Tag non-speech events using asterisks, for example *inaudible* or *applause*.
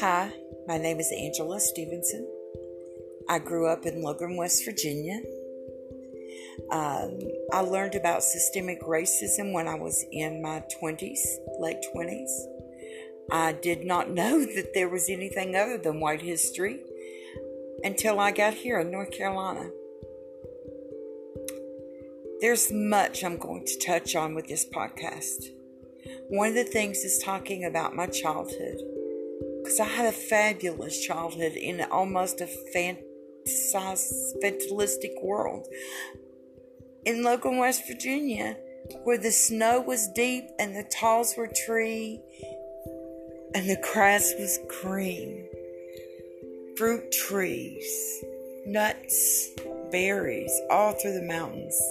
Hi, my name is Angela Stevenson. I grew up in Logan, West Virginia. Um, I learned about systemic racism when I was in my 20s, late 20s. I did not *laughs* know that there was anything other than white history until I got here in North Carolina. There's much I'm going to touch on with this podcast. One of the things is talking about my childhood. Because I had a fabulous childhood in almost a fatalistic world. In Logan, West Virginia, where the snow was deep and the talls were tree and the grass was green. Fruit trees, nuts, berries, all through the mountains.